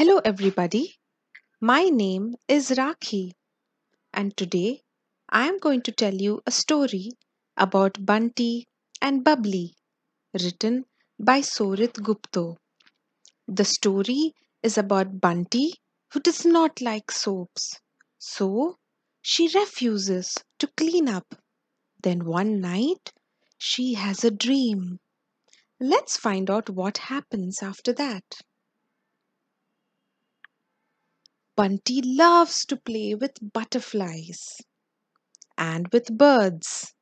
Hello, everybody. My name is Rakhi, and today I am going to tell you a story about Bunty and Bubbly, written by Sorit Gupto. The story is about Bunty who does not like soaps, so she refuses to clean up. Then one night she has a dream. Let's find out what happens after that. Bunty loves to play with butterflies and with birds.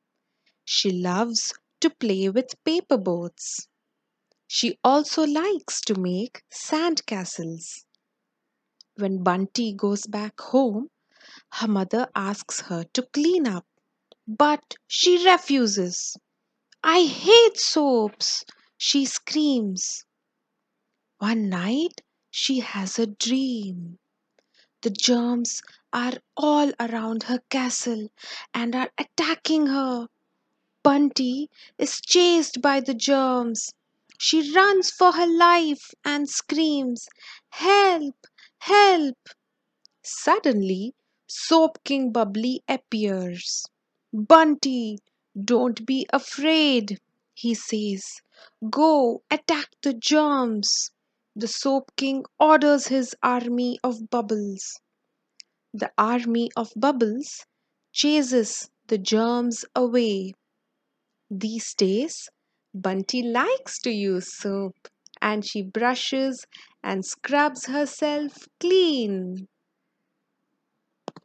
She loves to play with paper boats. She also likes to make sand castles. When Bunty goes back home, her mother asks her to clean up, but she refuses. I hate soaps, she screams. One night she has a dream. The germs are all around her castle and are attacking her. Bunty is chased by the germs. She runs for her life and screams, Help! Help! Suddenly, Soap King Bubbly appears. Bunty, don't be afraid, he says. Go attack the germs. The Soap King orders his army of bubbles. The army of bubbles chases the germs away. These days, Bunty likes to use soap and she brushes and scrubs herself clean.